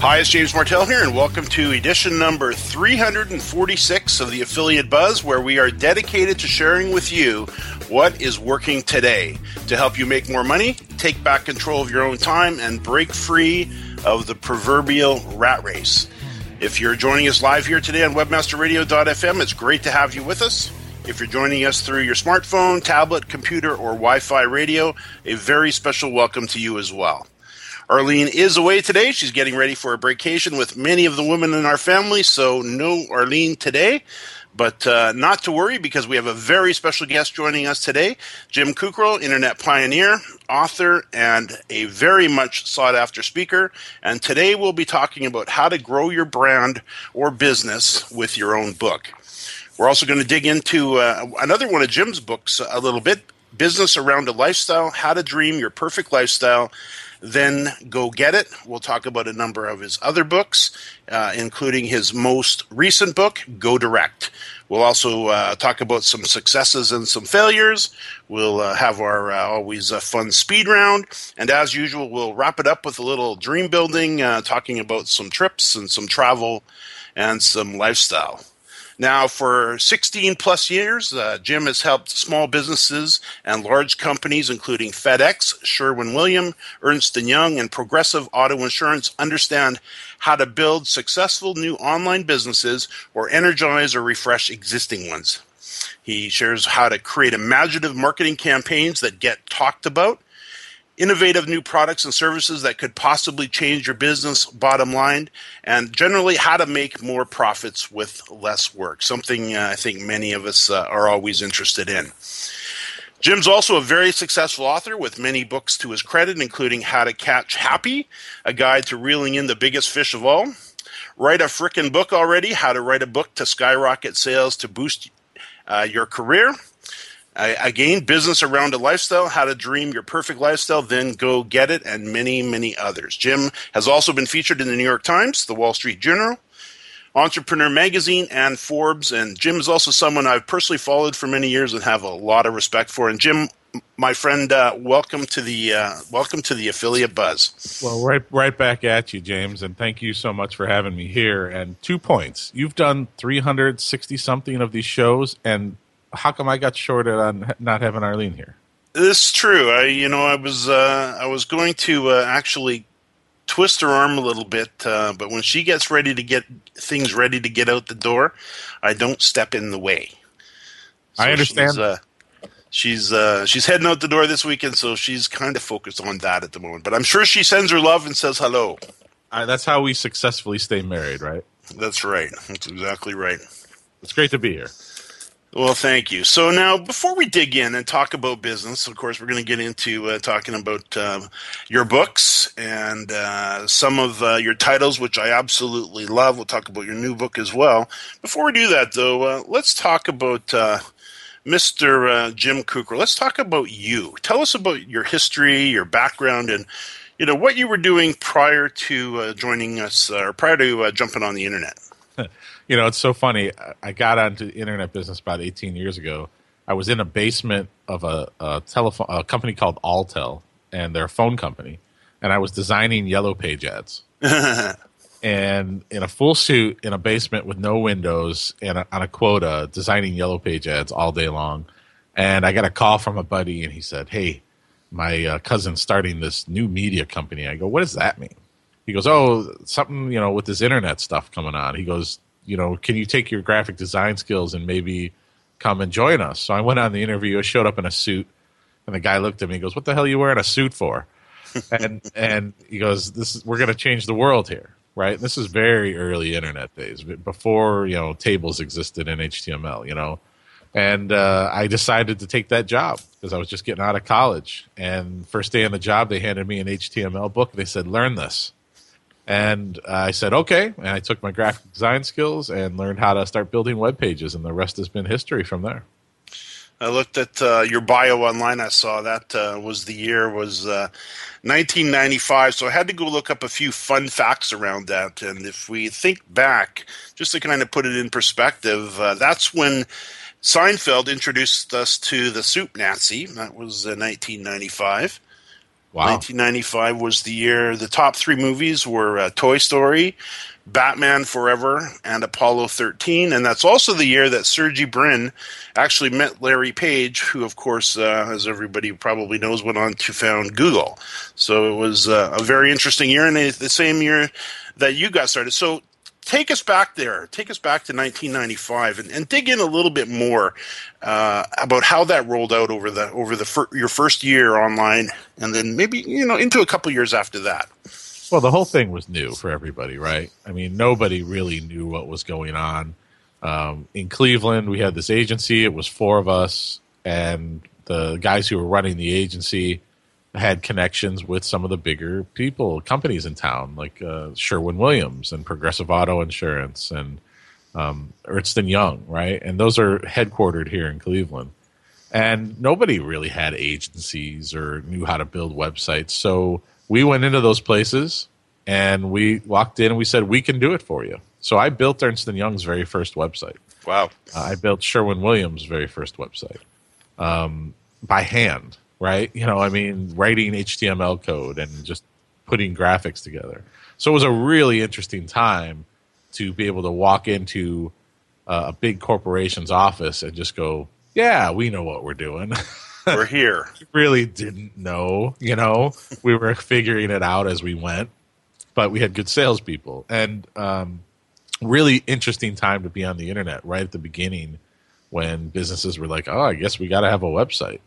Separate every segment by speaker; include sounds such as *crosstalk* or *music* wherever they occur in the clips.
Speaker 1: Hi, it's James Martell here, and welcome to edition number 346 of the Affiliate Buzz, where we are dedicated to sharing with you what is working today to help you make more money, take back control of your own time, and break free of the proverbial rat race. If you're joining us live here today on webmasterradio.fm, it's great to have you with us. If you're joining us through your smartphone, tablet, computer, or Wi Fi radio, a very special welcome to you as well. Arlene is away today. She's getting ready for a vacation with many of the women in our family, so no Arlene today. But uh, not to worry because we have a very special guest joining us today Jim Kukral, internet pioneer, author, and a very much sought after speaker. And today we'll be talking about how to grow your brand or business with your own book. We're also going to dig into uh, another one of Jim's books a little bit Business Around a Lifestyle How to Dream Your Perfect Lifestyle then go get it. We'll talk about a number of his other books, uh, including his most recent book, Go Direct. We'll also uh, talk about some successes and some failures. We'll uh, have our uh, always fun speed round. And as usual, we'll wrap it up with a little dream building, uh, talking about some trips and some travel and some lifestyle. Now, for 16 plus years, uh, Jim has helped small businesses and large companies, including FedEx, Sherwin Williams, Ernst & Young, and Progressive Auto Insurance, understand how to build successful new online businesses or energize or refresh existing ones. He shares how to create imaginative marketing campaigns that get talked about innovative new products and services that could possibly change your business bottom line, and generally how to make more profits with less work. Something uh, I think many of us uh, are always interested in. Jim's also a very successful author with many books to his credit, including How to Catch Happy, a guide to reeling in the biggest fish of all. Write a frickin' book already, How to Write a Book to Skyrocket Sales to Boost uh, Your Career again, business around a lifestyle, how to dream your perfect lifestyle, then go get it, and many, many others. Jim has also been featured in the New York Times, the Wall Street Journal, Entrepreneur Magazine, and Forbes. And Jim is also someone I've personally followed for many years and have a lot of respect for. And Jim, my friend, uh, welcome to the uh, welcome to the affiliate buzz.
Speaker 2: Well, right right back at you, James, and thank you so much for having me here. And two points: you've done three hundred sixty something of these shows, and how come I got shorted on not having Arlene here?
Speaker 1: This is true. I, you know, I was uh, I was going to uh, actually twist her arm a little bit, uh, but when she gets ready to get things ready to get out the door, I don't step in the way.
Speaker 2: So I understand.
Speaker 1: She's, uh, she's uh, she's heading out the door this weekend, so she's kind of focused on that at the moment. But I'm sure she sends her love and says hello.
Speaker 2: Uh, that's how we successfully stay married, right?
Speaker 1: That's right. That's exactly right.
Speaker 2: It's great to be here.
Speaker 1: Well, thank you. So now, before we dig in and talk about business, of course, we're going to get into uh, talking about uh, your books and uh, some of uh, your titles, which I absolutely love. We'll talk about your new book as well. Before we do that, though, uh, let's talk about uh, Mr. Jim Kukral. Let's talk about you. Tell us about your history, your background, and you know what you were doing prior to joining us, or prior to jumping on the internet.
Speaker 2: You know, it's so funny. I got onto internet business about 18 years ago. I was in a basement of a, a telephone a company called Alltel, and they're a phone company, and I was designing yellow page ads. *laughs* and in a full suit in a basement with no windows and a, on a quota, designing yellow page ads all day long. And I got a call from a buddy, and he said, "Hey, my uh, cousin's starting this new media company." I go, "What does that mean?" He goes, "Oh, something you know with this internet stuff coming on." He goes, "You know, can you take your graphic design skills and maybe come and join us?" So I went on the interview. I showed up in a suit, and the guy looked at me. and goes, "What the hell are you wearing a suit for?" *laughs* and and he goes, "This is we're going to change the world here." Right. This is very early internet days, before you know tables existed in HTML. You know, and uh, I decided to take that job because I was just getting out of college. And first day on the job, they handed me an HTML book. They said, "Learn this." And I said, okay. And I took my graphic design skills and learned how to start building web pages, and the rest has been history from there.
Speaker 1: I looked at uh, your bio online. I saw that uh, was the year was uh, 1995. So I had to go look up a few fun facts around that. And if we think back, just to kind of put it in perspective, uh, that's when Seinfeld introduced us to the Soup Nazi. That was 1995. Wow. 1995 was the year. The top three movies were uh, Toy Story, Batman Forever, and Apollo 13. And that's also the year that Sergey Brin actually met Larry Page, who, of course, uh, as everybody probably knows, went on to found Google. So it was uh, a very interesting year, and the same year that you got started. So take us back there. Take us back to 1995 and, and dig in a little bit more uh, about how that rolled out over the over the fir- your first year online, and then maybe you know into a couple years after that.
Speaker 2: Well, the whole thing was new for everybody, right? I mean, nobody really knew what was going on. Um, in Cleveland, we had this agency. It was four of us, and the guys who were running the agency had connections with some of the bigger people, companies in town, like uh, Sherwin Williams and Progressive Auto Insurance and um, Ernst and Young, right? And those are headquartered here in Cleveland. And nobody really had agencies or knew how to build websites. So we went into those places and we walked in and we said, we can do it for you. So I built Ernst and Young's very first website.
Speaker 1: Wow.
Speaker 2: Uh, I built Sherwin Williams' very first website um, by hand right? You know, I mean, writing HTML code and just putting graphics together. So it was a really interesting time to be able to walk into uh, a big corporation's office and just go, "Yeah, we know what we're doing." *laughs*
Speaker 1: We're here.
Speaker 2: really didn't know, you know. we were figuring it out as we went, but we had good salespeople and um, really interesting time to be on the internet right at the beginning when businesses were like, "Oh, I guess we got to have a website."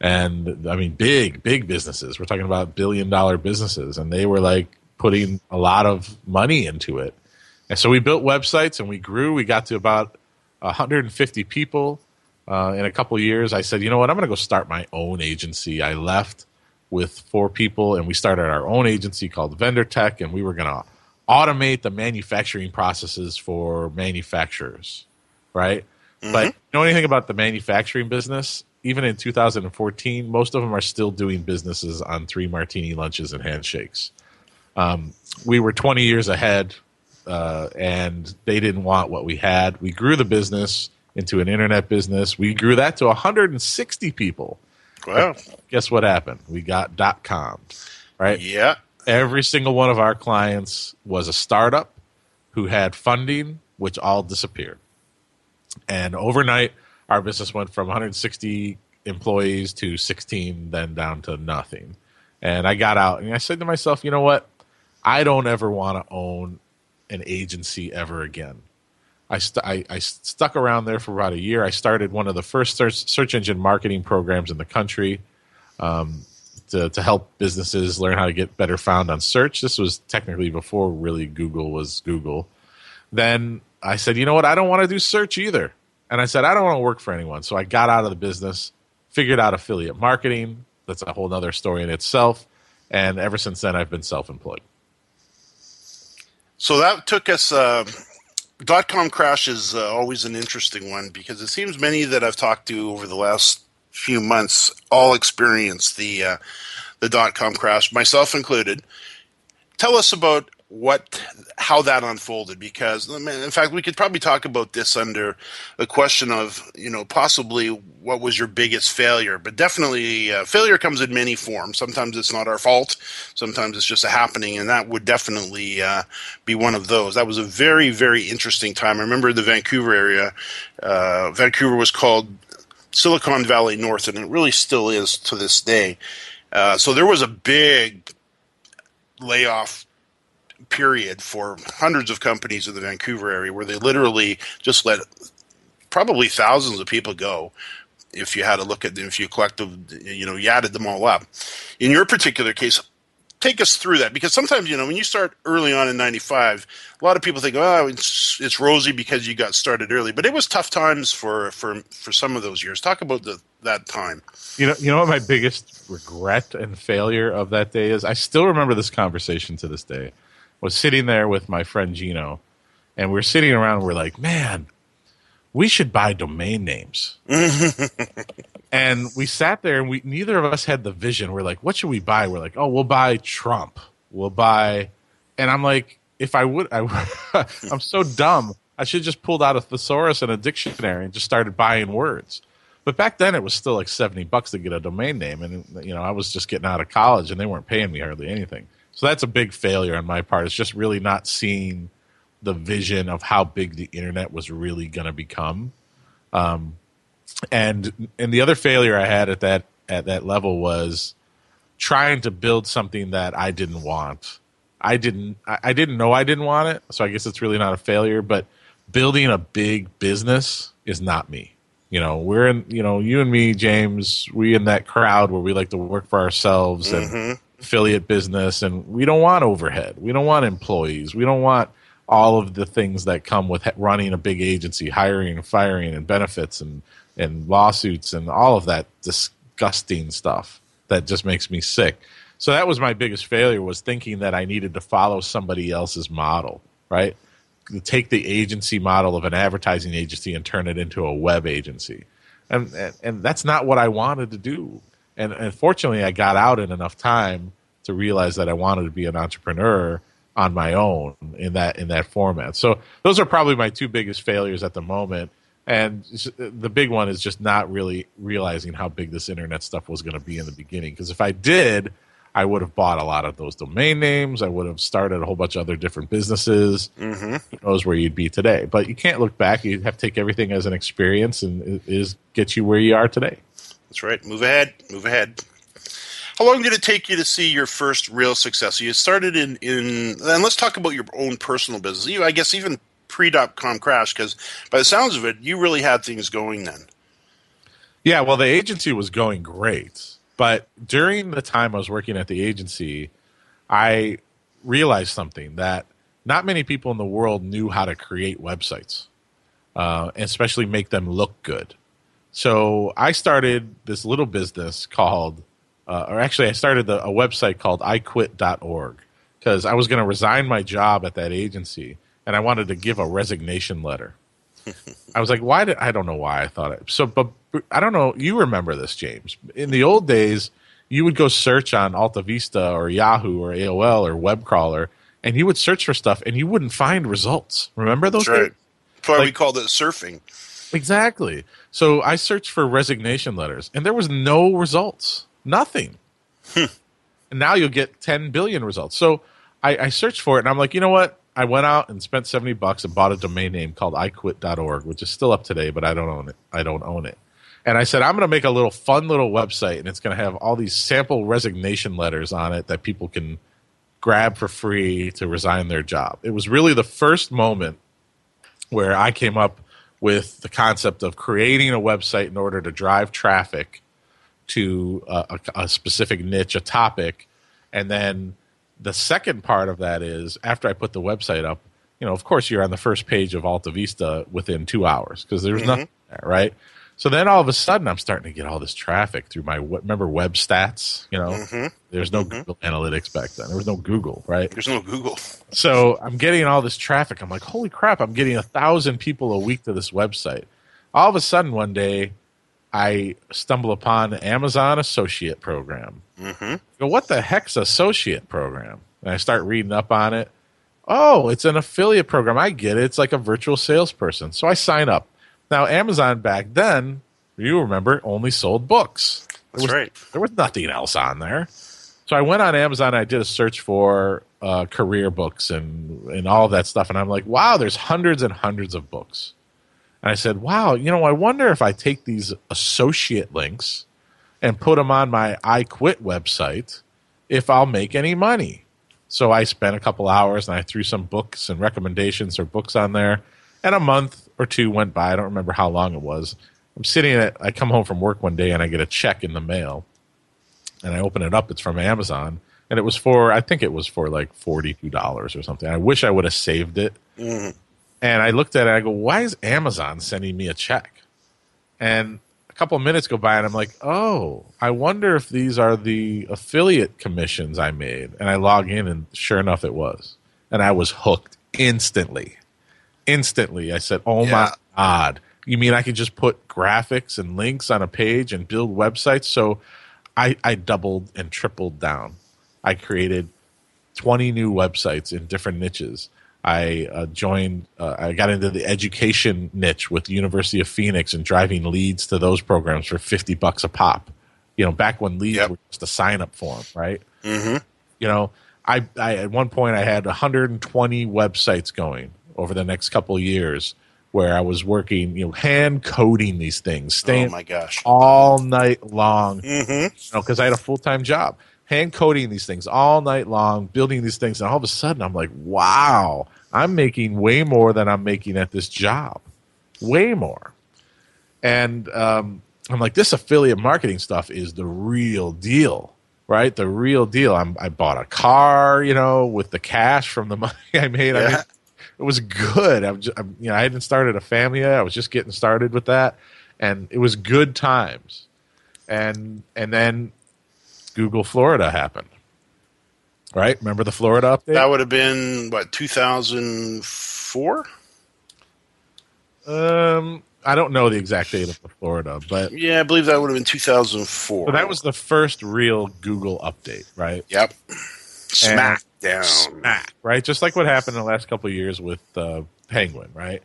Speaker 2: And I mean big, big businesses. We're talking about billion dollar businesses, and they were like putting a lot of money into it. And so we built websites and we grew. We got to about 150 people uh, in a couple years. I said, you know what, I'm going to go start my own agency. I left with four people, and we started our own agency called Vendor Tech, and we were going to automate the manufacturing processes for manufacturers, right? Mm-hmm. But you know anything about the manufacturing business? Even in 2014, most of them are still doing businesses on three martini lunches and handshakes. Um, we were 20 years ahead, uh, and they didn't want what we had. We grew the business into an internet business. We grew that to 160 people.
Speaker 1: Wow.
Speaker 2: guess what happened? We got dot com, right?
Speaker 1: Yeah.
Speaker 2: Every single one of our clients was a startup who had funding, which all disappeared. And overnight, our business went from 160 employees to 16, then down to nothing. And I got out and I said to myself, you know what? I don't ever want to own an agency ever again. I, st- I, I, stuck around there for about a year. I started one of the first search, engine marketing programs in the country um, to, to help businesses learn how to get better found on search. This was technically before really Google was Google. Then I said, you know what? I don't want to do search either. And I said, I don't want to work for anyone. So I got out of the business, figured out affiliate marketing. That's a whole other story in itself. And ever since then, I've been self employed.
Speaker 1: So that took us. Uh, dot com crash is uh, always an interesting one because it seems many that I've talked to over the last few months all experienced the uh, the dot com crash, myself included. Tell us about what how that unfolded because in fact we could probably talk about this under a question of you know possibly what was your biggest failure but definitely uh, failure comes in many forms. Sometimes it's not our fault. Sometimes it's just a happening and that would definitely uh, be one of those. That was a very very interesting time. I remember the vancouver area uh, vancouver was called silicon valley north and it really still is to this day. Uh, so there was a big layoff period for hundreds of companies in the Vancouver area where they literally just let probably thousands of people go if you had a look at them, if you collected, you know, you added them all up. In your particular case, take us through that because sometimes, you know, when you start early on in 95, a lot of people think, oh, it's, it's rosy because you got started early, but it was tough times for, for, for some of those years. Talk about the, that time.
Speaker 2: You know, you know what my biggest regret and failure of that day is? I still remember this conversation to this day was sitting there with my friend Gino, and we are sitting around. We're like, man, we should buy domain names. *laughs* and we sat there, and we neither of us had the vision. We're like, what should we buy? We're like, oh, we'll buy Trump. We'll buy, and I'm like, if I would, I, *laughs* I'm so dumb. I should just pulled out a thesaurus and a dictionary and just started buying words. But back then, it was still like seventy bucks to get a domain name, and you know, I was just getting out of college, and they weren't paying me hardly anything. So that's a big failure on my part. It's just really not seeing the vision of how big the internet was really going to become. Um, and and the other failure I had at that at that level was trying to build something that I didn't want. I didn't I, I didn't know I didn't want it, so I guess it's really not a failure. But building a big business is not me. You know, we're in you know you and me, James. We in that crowd where we like to work for ourselves and mm-hmm affiliate business and we don't want overhead. We don't want employees. We don't want all of the things that come with running a big agency, hiring and firing and benefits and, and lawsuits and all of that disgusting stuff that just makes me sick. So that was my biggest failure was thinking that I needed to follow somebody else's model, right? Take the agency model of an advertising agency and turn it into a web agency. And, and, and that's not what I wanted to do and, and fortunately, I got out in enough time to realize that I wanted to be an entrepreneur on my own in that in that format. So those are probably my two biggest failures at the moment. And the big one is just not really realizing how big this internet stuff was going to be in the beginning. Because if I did, I would have bought a lot of those domain names. I would have started a whole bunch of other different businesses. Mm-hmm. Who knows where you'd be today? But you can't look back. You have to take everything as an experience, and it is get you where you are today.
Speaker 1: That's right. Move ahead. Move ahead. How long did it take you to see your first real success? You started in in, and let's talk about your own personal business. You, I guess, even pre dot com crash, because by the sounds of it, you really had things going then.
Speaker 2: Yeah, well, the agency was going great, but during the time I was working at the agency, I realized something that not many people in the world knew how to create websites, uh, especially make them look good. So I started this little business called, uh, or actually, I started the, a website called iQuit.org because I was going to resign my job at that agency and I wanted to give a resignation letter. *laughs* I was like, why did I don't know why I thought it. So, but I don't know. You remember this, James? In the old days, you would go search on Alta Vista or Yahoo or AOL or web crawler, and you would search for stuff and you wouldn't find results. Remember those?
Speaker 1: That's right. That's why like, we called it surfing.
Speaker 2: Exactly. So I searched for resignation letters, and there was no results. Nothing. Hmm. and now you'll get 10 billion results. So I, I searched for it, and I'm like, you know what? I went out and spent 70 bucks and bought a domain name called iquit.org, which is still up today, but I don't own it. I don't own it. And I said, I'm going to make a little fun little website, and it's going to have all these sample resignation letters on it that people can grab for free to resign their job. It was really the first moment where I came up with the concept of creating a website in order to drive traffic to a, a, a specific niche, a topic, and then the second part of that is after I put the website up, you know, of course, you're on the first page of Alta Vista within two hours because there's mm-hmm. nothing there, right? So then all of a sudden, I'm starting to get all this traffic through my remember web stats. You know, mm-hmm. there's no mm-hmm. Google Analytics back then. There was no Google, right?
Speaker 1: There's no Google.
Speaker 2: So I'm getting all this traffic. I'm like, holy crap! I'm getting a thousand people a week to this website. All of a sudden, one day, I stumble upon the Amazon Associate Program. Mm-hmm. Go, what the heck's Associate Program? And I start reading up on it, oh, it's an affiliate program. I get it. It's like a virtual salesperson. So I sign up. Now, Amazon back then, you remember, only sold books.
Speaker 1: That's
Speaker 2: was,
Speaker 1: right.
Speaker 2: There was nothing else on there. So I went on Amazon. And I did a search for uh, career books and and all that stuff, and I'm like, wow, there's hundreds and hundreds of books. And I said, wow, you know, I wonder if I take these associate links and put them on my I Quit website, if I'll make any money. So I spent a couple hours and I threw some books and recommendations or books on there. And a month or two went by. I don't remember how long it was. I'm sitting at, I come home from work one day and I get a check in the mail. And I open it up. It's from Amazon. And it was for, I think it was for like $42 or something. I wish I would have saved it.
Speaker 1: Mm-hmm.
Speaker 2: And I looked at it. I go, why is Amazon sending me a check? And a couple of minutes go by, and I'm like, oh, I wonder if these are the affiliate commissions I made. And I log in, and sure enough, it was. And I was hooked instantly. Instantly, I said, oh
Speaker 1: Yeah.
Speaker 2: my god. You mean I could just put graphics and links on a page and build websites? So I, I doubled and tripled down. I created 20 new websites in different niches. I uh, joined, uh, I got into the education niche with the University of Phoenix and driving leads to those programs for 50 bucks a pop. You know, back when leads
Speaker 1: Yep.
Speaker 2: were just a sign up form, right?
Speaker 1: Mm-hmm.
Speaker 2: You know, I, I at one point I had 120 websites going over the next couple of years where I was working, you know, hand coding these things, staying
Speaker 1: Oh my gosh.
Speaker 2: all night long
Speaker 1: Mm-hmm.
Speaker 2: you know, because I had a full time job, hand coding these things all night long, building these things, and all of a sudden I'm like, wow, I'm making way more than I'm making at this job, way more. And um, I'm like, this affiliate marketing stuff is the real deal, right? The real deal. I'm, I bought a car, you know, with the cash from the *laughs* money I made. I mean,
Speaker 1: Yeah.
Speaker 2: It was good. I'm, just, I'm, you know, I hadn't started a family yet. I was just getting started with that, and it was good times. And and then Google Florida happened. Right? Remember the Florida update?
Speaker 1: That would have been what 2004.
Speaker 2: um, I don't know the exact date of the Florida, but
Speaker 1: Yeah, I believe that would have been 2004.
Speaker 2: so that was the first real Google update, right?
Speaker 1: Yep. Smack down.
Speaker 2: Smack, right? Just like what happened in the last couple of years with uh, Penguin, right?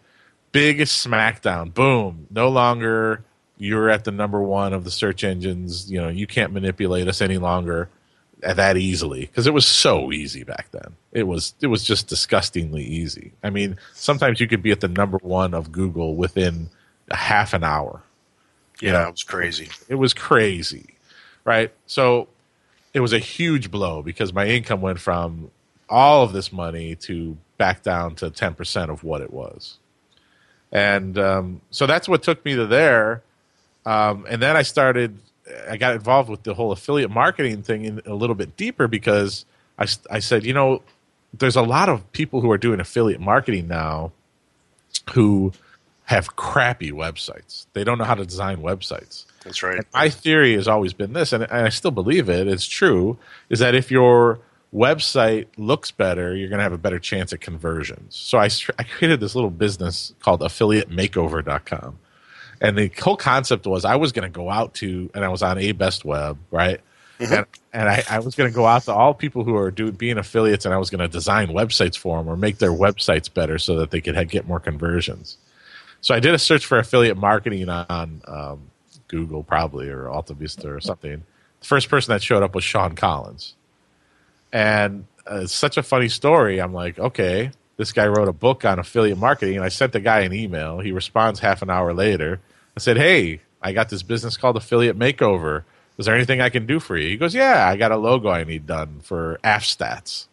Speaker 2: Big smackdown. Boom. No longer you're at the number one of the search engines. You know, you can't manipulate us any longer that easily because it was so easy back then. It was it was just disgustingly easy. I mean, sometimes you could be at the number one of Google within a half an hour.
Speaker 1: Yeah, it was crazy.
Speaker 2: It was crazy, right? So it was a huge blow because my income went from all of this money to back down to 10% of what it was. And um, so that's what took me to there. Um, and then I started, I got involved with the whole affiliate marketing thing in, a little bit deeper because I, I said, you know, there's a lot of people who are doing affiliate marketing now who have crappy websites. They don't know how to design websites.
Speaker 1: That's right.
Speaker 2: And my theory has always been this, and, and I still believe it. It's true. Is that if your website looks better, you're going to have a better chance at conversions. So I, I created this little business called AffiliateMakeover.com, and the whole concept was I was going to go out to, and I was on ABestWeb, right? And, and I, I was going to go out to all people who are doing being affiliates, and I was going to design websites for them or make their websites better so that they could get more conversions. So I did a search for affiliate marketing on um, Google, probably or Alta Vista or something. The first person that showed up was Shawn Collins, and uh, it's such a funny story. I'm like, okay, this guy wrote a book on affiliate marketing, and I sent the guy an email. He responds half an hour later. I said, hey, I got this business called Affiliate Makeover. Is there anything I can do for you? He goes, yeah, I got a logo I need done for AFStats.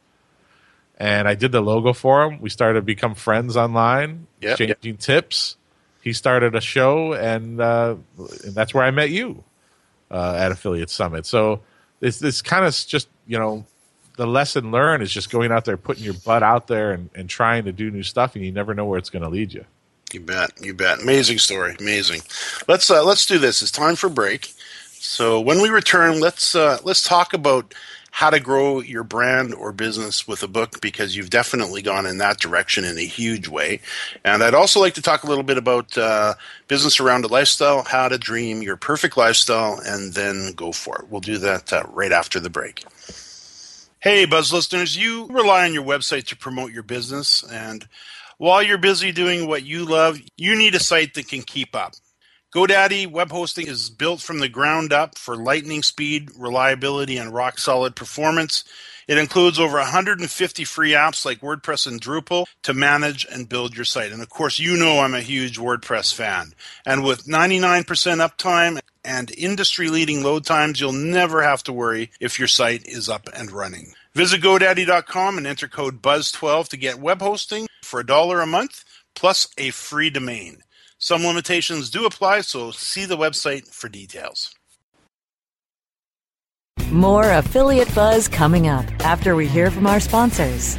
Speaker 2: And I did the logo for him. We started to become friends online,
Speaker 1: Yep.
Speaker 2: exchanging tips. He started a show, and, uh, and that's where I met you uh, at Affiliate Summit. So it's this kind of just you know the lesson learned is just going out there, putting your butt out there, and, and trying to do new stuff, and you never know where it's going to lead you.
Speaker 1: You bet. You bet. Amazing story. Amazing. Let's uh, let's do this. It's time for break. So when we return, let's uh, let's talk about how to grow your brand or business with a book because you've definitely gone in that direction in a huge way. And I'd also like to talk a little bit about uh, business around a lifestyle, how to dream your perfect lifestyle, and then go for it. We'll do that uh, right after the break. Hey, Buzz listeners, you rely on your website to promote your business. And while you're busy doing what you love, you need a site that can keep up. GoDaddy web hosting is built from the ground up for lightning speed, reliability, and rock solid performance. It includes over 150 free apps like WordPress and Drupal to manage and build your site. And of course, you know I'm a huge WordPress fan. And with 99% uptime and industry leading load times, you'll never have to worry if your site is up and running. Visit GoDaddy.com and enter code BUZZ12 to get web hosting for a dollar a month plus a free domain. Some limitations do apply, so see the website for details.
Speaker 3: More affiliate buzz coming up after we hear from our sponsors.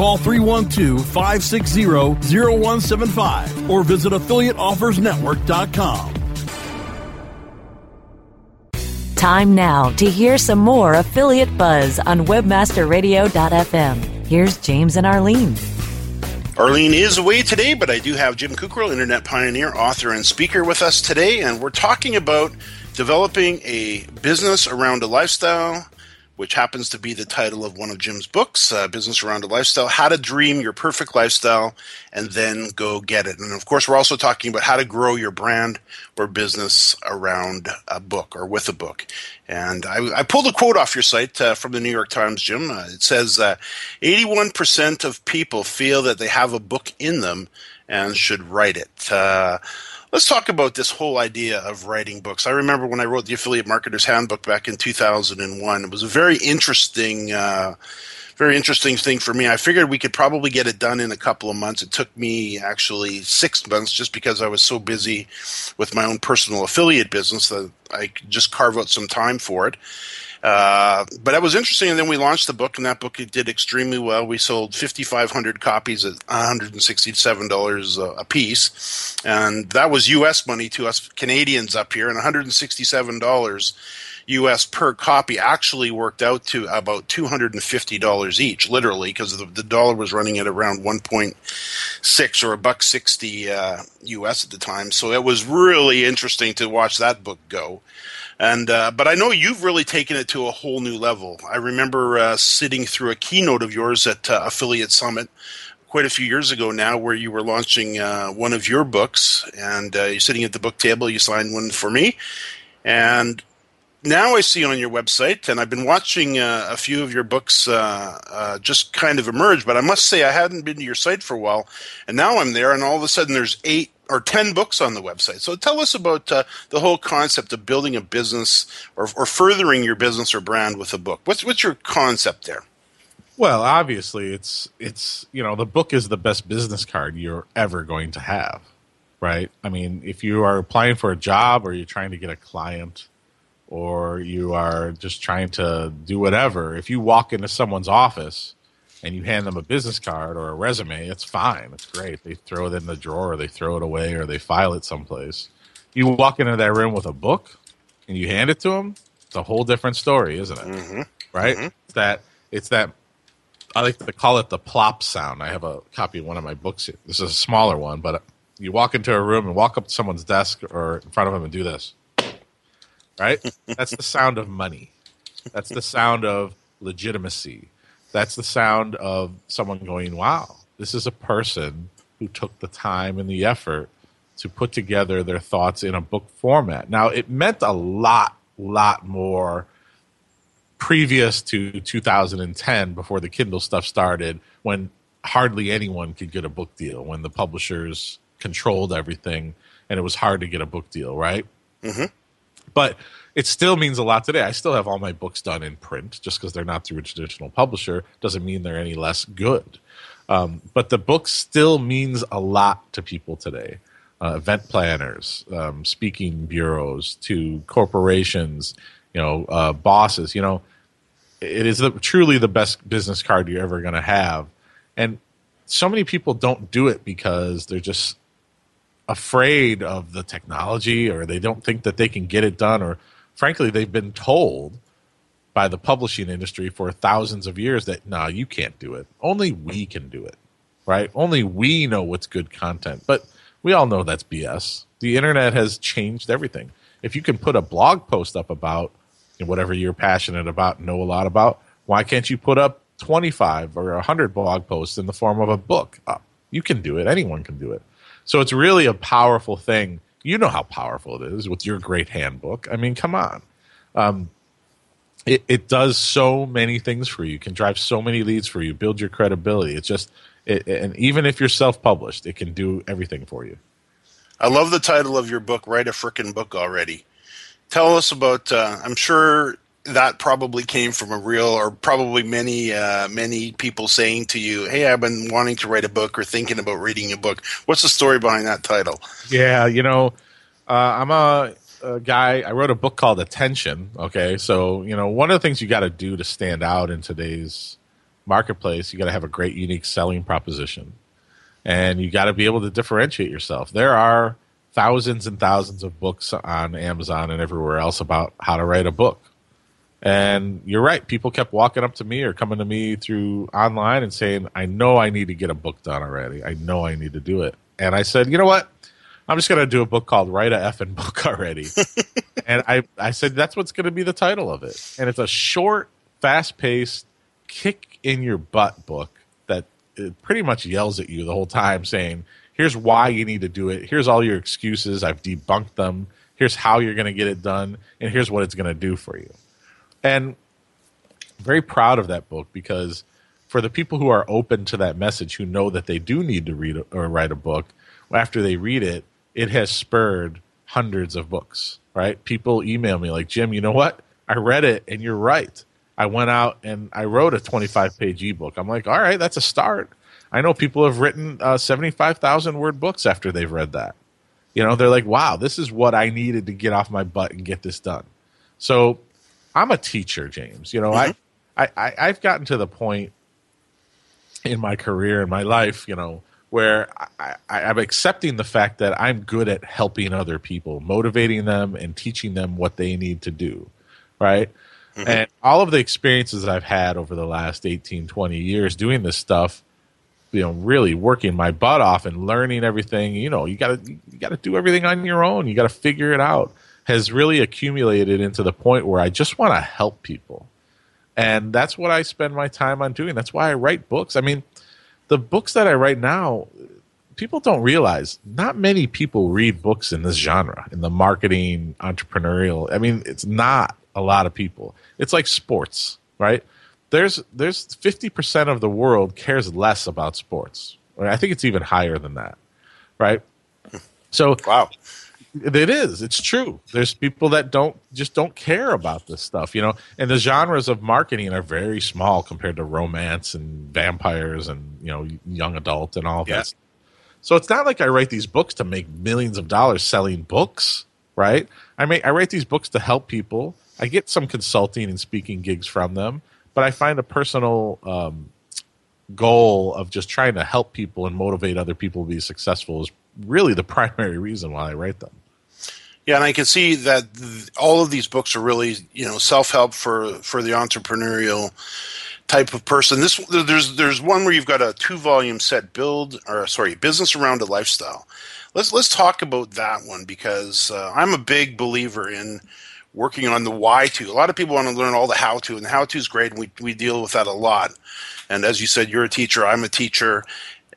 Speaker 4: Call 312 560 0175 or visit affiliateoffersnetwork.com.
Speaker 3: Time now to hear some more affiliate buzz on webmasterradio.fm. Here's James and Arlene.
Speaker 1: Arlene is away today, but I do have Jim Kukral, internet pioneer, author, and speaker with us today, and we're talking about developing a business around a lifestyle which happens to be the title of one of Jim's books, uh, Business Around a Lifestyle How to Dream Your Perfect Lifestyle and Then Go Get It. And of course, we're also talking about how to grow your brand or business around a book or with a book. And I, I pulled a quote off your site uh, from the New York Times, Jim. Uh, it says uh, 81% of people feel that they have a book in them and should write it. Let's talk about this whole idea of writing books. I remember when I wrote the Affiliate Marketer's Handbook back in 2001. It was a very interesting, uh, very interesting thing for me. I figured we could probably get it done in a couple of months. It took me actually six months just because I was so busy with my own personal affiliate business that I could just carve out some time for it. Uh, but that was interesting. And then we launched the book, and that book did extremely well. We sold 5,500 copies at $167 a piece. And that was U.S. money to us Canadians up here, and $167 US per copy actually worked out to about $250 each, literally, because the, the, dollar was running at around 1.6 or a buck 60 uh, US at the time. So it was really interesting to watch that book go. And uh, but I know you've really taken it to a whole new level. I remember uh, sitting through a keynote of yours at uh, Affiliate Summit quite a few years ago now, where you were launching uh, one of your books, and uh, you're sitting at the book table. You signed one for me, and now I see on your website, and I've been watching uh, a few of your books uh, uh, just kind of emerge. But I must say, I hadn't been to your site for a while, and now I'm there, and all of a sudden, there's eight or 10 books on the website. So tell us about uh, the whole concept of building a business or, or, furthering your business or brand with a book. What's, what's your concept there?
Speaker 2: Well, obviously, it's it's you know the book is the best business card you're ever going to have, right? I mean, if you are applying for a job or you're trying to get a client, or you are just trying to do whatever, if you walk into someone's office and you hand them a business card or a resume, it's fine. It's great. They throw it in the drawer, or they throw it away, or they file it someplace. You walk into that room with a book and you hand it to them, it's a whole different story, isn't it?
Speaker 1: Mm-hmm.
Speaker 2: Right? It's that it's that I like to call it the plop sound. I have a copy of one of my books. Here. This is a smaller one, but you walk into a room and walk up to someone's desk or in front of them and do this. Right? That's the sound of money. That's the sound of legitimacy. That's the sound of someone going, wow, this is a person who took the time and the effort to put together their thoughts in a book format. Now, it meant a lot, lot more previous to 2010 before the Kindle stuff started when hardly anyone could get a book deal, when the publishers controlled everything and it was hard to get a book deal, right?
Speaker 1: Mm-hmm.
Speaker 2: But it still means a lot today. I still have all my books done in print. Just because they're not through a traditional publisher doesn't mean they're any less good. Um, but the book still means a lot to people today. Uh, event planners, um, speaking bureaus, to corporations, you know, uh, bosses. You know, it is the, truly the best business card you're ever going to have. And so many people don't do it because they're just afraid of the technology or they don't think that they can get it done or frankly they've been told by the publishing industry for thousands of years that no you can't do it. Only we can do it right? Only we know what's good content. But we all know that's bs the internet has changed everything. If you can put a blog post up about whatever you're passionate about know a lot about why can't you put up 25 or 100 blog posts in the form of a book up? You can do it. Anyone can do it so it's really a powerful thing. You know how powerful it is with your great handbook. I mean, come on. Um, it, it does so many things for you. Can drive so many leads for you. Build your credibility. It's just, it, and even if you're self-published, it can do everything for you.
Speaker 1: I love the title of your book. Write a frickin' book already. Tell us about. Uh, I'm sure that probably came from a real, or probably many, uh, many people saying to you, "Hey, I've been wanting to write a book or thinking about reading a book." What's the story behind that title?
Speaker 2: Yeah, you know, uh, I'm a, a, guy. I wrote a book called Attention. Okay, so you know, one of the things you got to do to stand out in today's marketplace, you got to have a great, unique selling proposition, and you got to be able to differentiate yourself. There are thousands and thousands of books on Amazon and everywhere else about how to write a book and you're right. People kept walking up to me or coming to me through online and saying, I know I need to get a book done already. I know I need to do it. And I said, you know what? I'm just going to do a book called Write a Effing Book *laughs* Already. *laughs* and I, I said, that's what's going to be the title of it. And it's a short, fast paced, kick in your butt book that uh, pretty much yells at you the whole time saying, here's why you need to do it. Here's all your excuses. I've debunked them. Here's how you're going to get it done. And here's what it's going to do for you. And I'm very proud of that book because for the people who are open to that message, who know that they do need to read or write a book, after they read it, it has spurred hundreds of books, right? People email me like, Jim, you know what? I read it and you're right. I went out and I wrote a 25 page ebook. I'm like, all right, that's a start. I know people have written uh, 75,000 word books after they've read that. You know, they're like, wow, this is what I needed to get off my butt and get this done. So I'm a teacher, James. You know, mm-hmm. I, I I've gotten to the point in my career in my life, you know, where I, I, I'm accepting the fact that I'm good at helping other people, motivating them, and teaching them what they need to do, right? Mm-hmm. And all of the experiences that I've had over the last 18, 20 years doing this stuff, you know, really working my butt off and learning everything. You know, you got to you got to do everything on your own. You got to figure it out has really accumulated into the point where I just want to help people. And that's what I spend my time on doing. That's why I write books. I mean, the books that I write now, people don't realize not many people read books in this genre, in the marketing, entrepreneurial. I mean, it's not a lot of people. It's like sports, right? There's there's 50% of the world cares less about sports. I think it's even higher than that, right? So
Speaker 1: wow.
Speaker 2: It is. It's true. There's people that don't just don't care about this stuff, you know. And the genres of marketing are very small compared to romance and vampires and you know young adult and all yeah. that. So it's not like I write these books to make millions of dollars selling books, right? I make I write these books to help people I get some consulting and speaking gigs from them, but I find a personal um, goal of just trying to help people and motivate other people to be successful is really the *laughs* primary reason why I write them.
Speaker 1: Yeah, and I can see that th- all of these books are really, you know, self-help for for the entrepreneurial type of person. This there's there's one where you've got a two-volume set build or sorry, business around a lifestyle. Let's let's talk about that one because uh, I'm a big believer in working on the why to. A lot of people want to learn all the how to, and the how to is great, and we we deal with that a lot. And as you said, you're a teacher, I'm a teacher,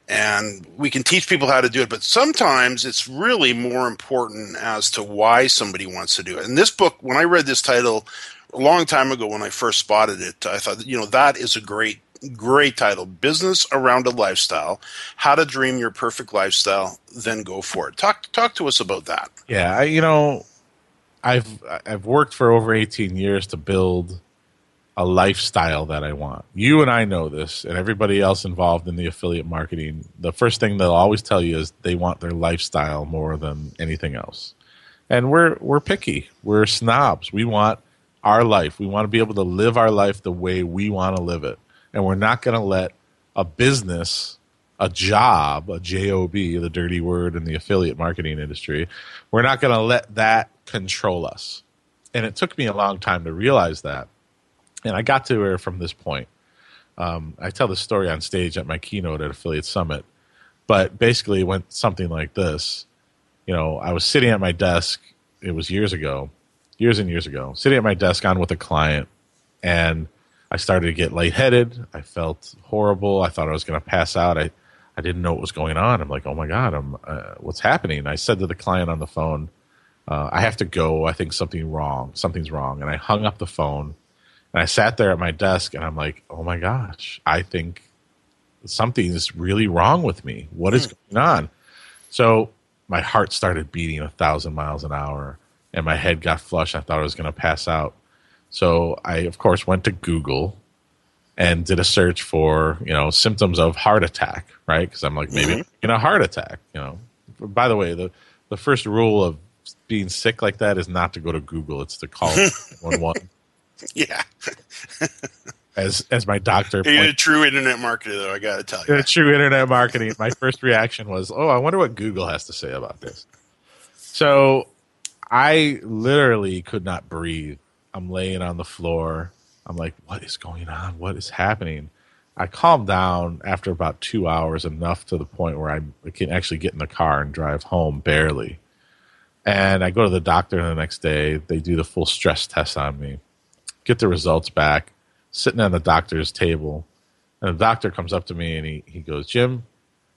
Speaker 1: and we can teach people how to do it but sometimes it's really more important as to why somebody wants to do it. And this book when i read this title a long time ago when i first spotted it i thought you know that is a great great title. Business around a lifestyle how to dream your perfect lifestyle then go for it. Talk talk to us about that.
Speaker 2: Yeah I, you know i've i've worked for over 18 years to build a lifestyle that I want. You and I know this, and everybody else involved in the affiliate marketing. The first thing they'll always tell you is they want their lifestyle more than anything else. And we're we're picky. We're snobs. We want our life. We want to be able to live our life the way we want to live it. And we're not going to let a business, a job, a job, the dirty word in the affiliate marketing industry, we're not going to let that control us. And it took me a long time to realize that and I got to her from this point. Um, I tell the story on stage at my keynote at Affiliate Summit, but basically it went something like this. You know, I was sitting at my desk. It was years ago, years and years ago, sitting at my desk on with a client, and I started to get lightheaded. I felt horrible. I thought I was going to pass out. I, I didn't know what was going on. I'm like, oh my god, I'm uh, what's happening? I said to the client on the phone, uh, I have to go. I think something wrong. Something's wrong. And I hung up the phone and I sat there at my desk and I'm like, oh my gosh, I think something is really wrong with me. What is hmm. going on? So my heart started beating a thousand miles an hour and my head got flush. I thought I was going to pass out. So I, of course, went to Google and did a search for, you know, symptoms of heart attack, right? Because I'm like, maybe mm-hmm. in a heart attack, you know. By the way, the, the first rule of being sick like that is not to go to Google. It's to call *laughs* 111. *laughs*
Speaker 1: Yeah.
Speaker 2: as as my doctor.
Speaker 1: You're a true internet marketer, though. I got to tell you,
Speaker 2: a true internet marketing. My first reaction was, "Oh, I wonder what Google has to say about this." So, I literally could not breathe. I'm laying on the floor. I'm like, "What is going on? What is happening?" I calmed down after about two hours, enough to the point where I can actually get in the car and drive home barely. And I go to the doctor the next day. They do the full stress test on me get the results back, sitting on the doctor's table. And the doctor comes up to me and he, he goes, Jim,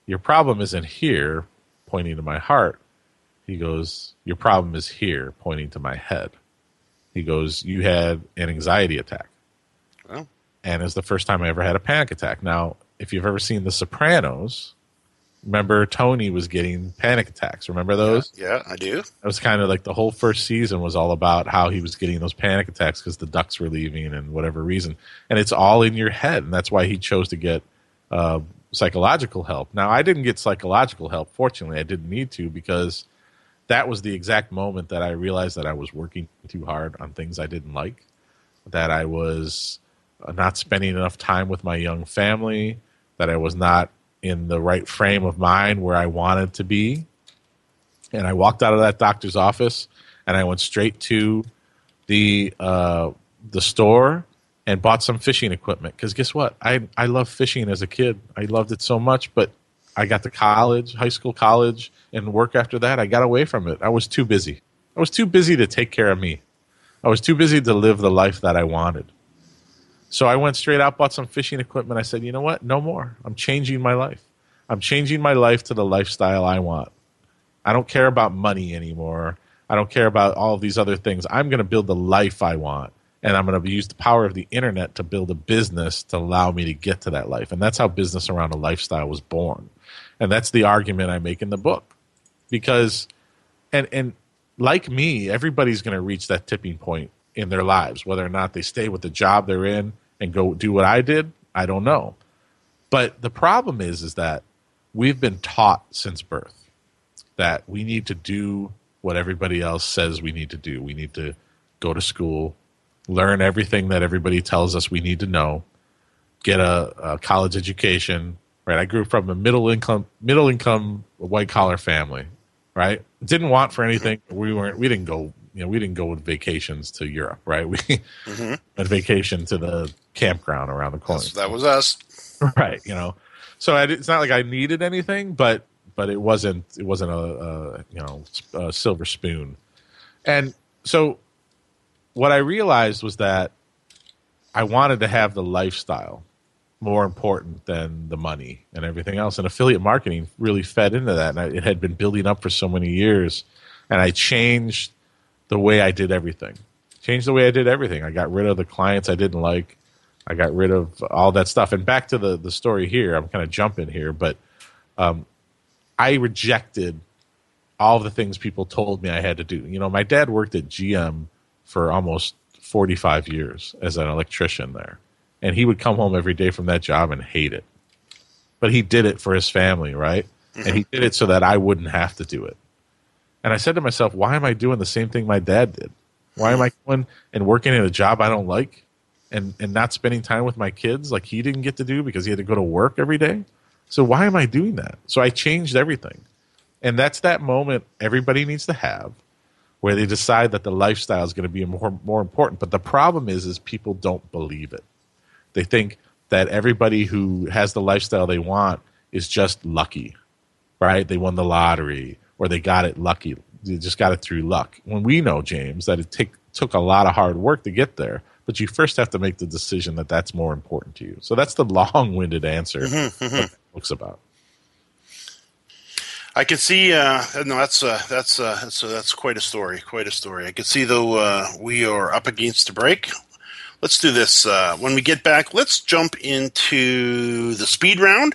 Speaker 2: your problem isn't here, pointing to my heart. He goes, Your problem is here, pointing to my head. He goes, You had an anxiety attack. Well. And it's the first time I ever had a panic attack. Now, if you've ever seen The Sopranos, remember Tony was getting panic attacks. Remember those?
Speaker 1: Yeah, yeah I do. It
Speaker 2: was kind of like the whole first season was all about how he was getting those panic attacks because the ducks were leaving and whatever reason. And it's all in your head, and that's why he chose to get uh, psychological help. Now, I didn't get psychological help. Fortunately, I didn't need to because that was the exact moment that I realized that I was working too hard on things I didn't like, that I was uh, not spending enough time with my young family, that I was not in the right frame of mind where I wanted to be. And I walked out of that doctor's office and I went straight to the uh, the store and bought some fishing equipment. Because guess what? I I love fishing as a kid. I loved it so much, but I got to college, high school, college, and work after that. I got away from it. I was too busy. I was too busy to take care of me. I was too busy to live the life that I wanted. So I went straight out, bought some fishing equipment. I said, you know what? No more. I'm changing my life. I'm changing my life to the lifestyle I want. I don't care about money anymore. I don't care about all of these other things. I'm going to build the life I want. And I'm going to use the power of the internet to build a business to allow me to get to that life. And that's how business around a lifestyle was born. And that's the argument I make in the book. Because, and, and like me, everybody's going to reach that tipping point in their lives, whether or not they stay with the job they're in and go do what I did, I don't know. But the problem is is that we've been taught since birth that we need to do what everybody else says we need to do. We need to go to school, learn everything that everybody tells us we need to know, get a, a college education. Right, I grew up from a middle income middle income white collar family. Right, didn't want for anything. We weren't. We didn't go. You know, we didn't go with vacations to Europe. Right, *laughs* we mm-hmm. went vacation to the campground around the corner.
Speaker 1: that was us. *laughs*
Speaker 2: Right, you know. So I, it's not like I needed anything, but but it wasn't it wasn't a, a you know a silver spoon. And so what I realized was that I wanted to have the lifestyle more important than the money and everything else. And affiliate marketing really fed into that. And I, it had been building up for so many years. And I changed the way I did everything. Changed the way I did everything. I got rid of the clients I didn't like. I got rid of all that stuff. And back to the, the story here, I'm kind of jumping here, but um, I rejected all the things people told me I had to do. You know, my dad worked at GM for almost 45 years as an electrician there. And he would come home every day from that job and hate it. But he did it for his family, right? And he did it so that I wouldn't have to do it. And I said to myself, why am I doing the same thing my dad did? Why am I going and working in a job I don't like and, and not spending time with my kids like he didn't get to do because he had to go to work every day? So why am I doing that? So I changed everything. And that's that moment everybody needs to have where they decide that the lifestyle is going to be more more important. But the problem is is people don't believe it. They think that everybody who has the lifestyle they want is just lucky. Right? They won the lottery or they got it lucky. They just got it through luck. When we know, James, that it take, took a lot of hard work to get there, but you first have to make the decision that that's more important to you. So that's the *laughs* long-winded answer. Mm-hmm, mm-hmm. book's about.
Speaker 1: I can see. Uh, no, that's uh, that's uh, that's uh, that's quite a story. Quite a story. I can see though uh, we are up against a break. Let's do this. Uh, when we get back, let's jump into the speed round,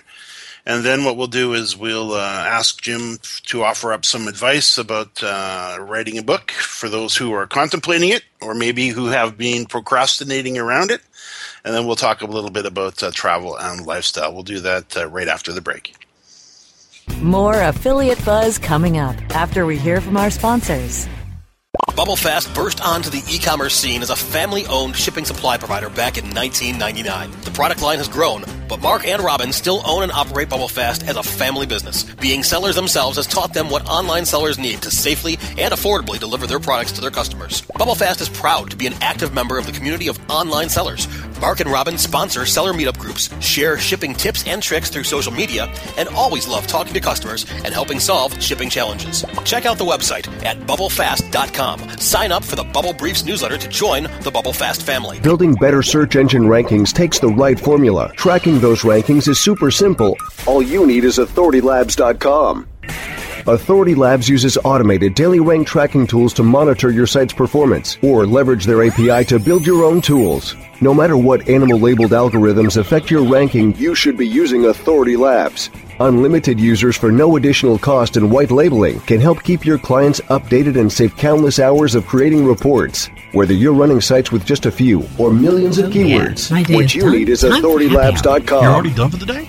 Speaker 1: and then what we'll do is we'll uh, ask Jim to offer up some advice about uh, writing a book for those who are contemplating it, or maybe who have been procrastinating around it, and then we'll talk a little bit about uh, travel and lifestyle. We'll do that uh, right after the break.
Speaker 3: More affiliate buzz coming up after we hear from our sponsors.
Speaker 5: BubbleFast burst onto the e-commerce scene as a family-owned shipping supply provider back in 1999. The product line has grown, but Mark and Robin still own and operate BubbleFast as a family business. Being sellers themselves has taught them what online sellers need to safely and affordably deliver their products to their customers. BubbleFast is proud to be an active member of the community of online sellers. Mark and Robin sponsor seller meetup groups, share shipping tips and tricks through social media, and always love talking to customers and helping solve shipping challenges. Check out the website at bubblefast.com Sign up for the Bubble Briefs newsletter to join the Bubble Fast family.
Speaker 6: Building better search engine rankings takes the right formula. Tracking those rankings is super simple. All you need is authoritylabs.com. Authority Labs uses automated daily rank tracking tools to monitor your site's performance or leverage their API to build your own tools. No matter what animal labeled algorithms affect your ranking, you should be using Authority Labs. Unlimited users for no additional cost and white labeling can help keep your clients updated and save countless hours of creating reports. Whether you're running sites with just a few or millions of keywords, yeah, what you done. need is AuthorityLabs.com.
Speaker 4: You're already done for the day?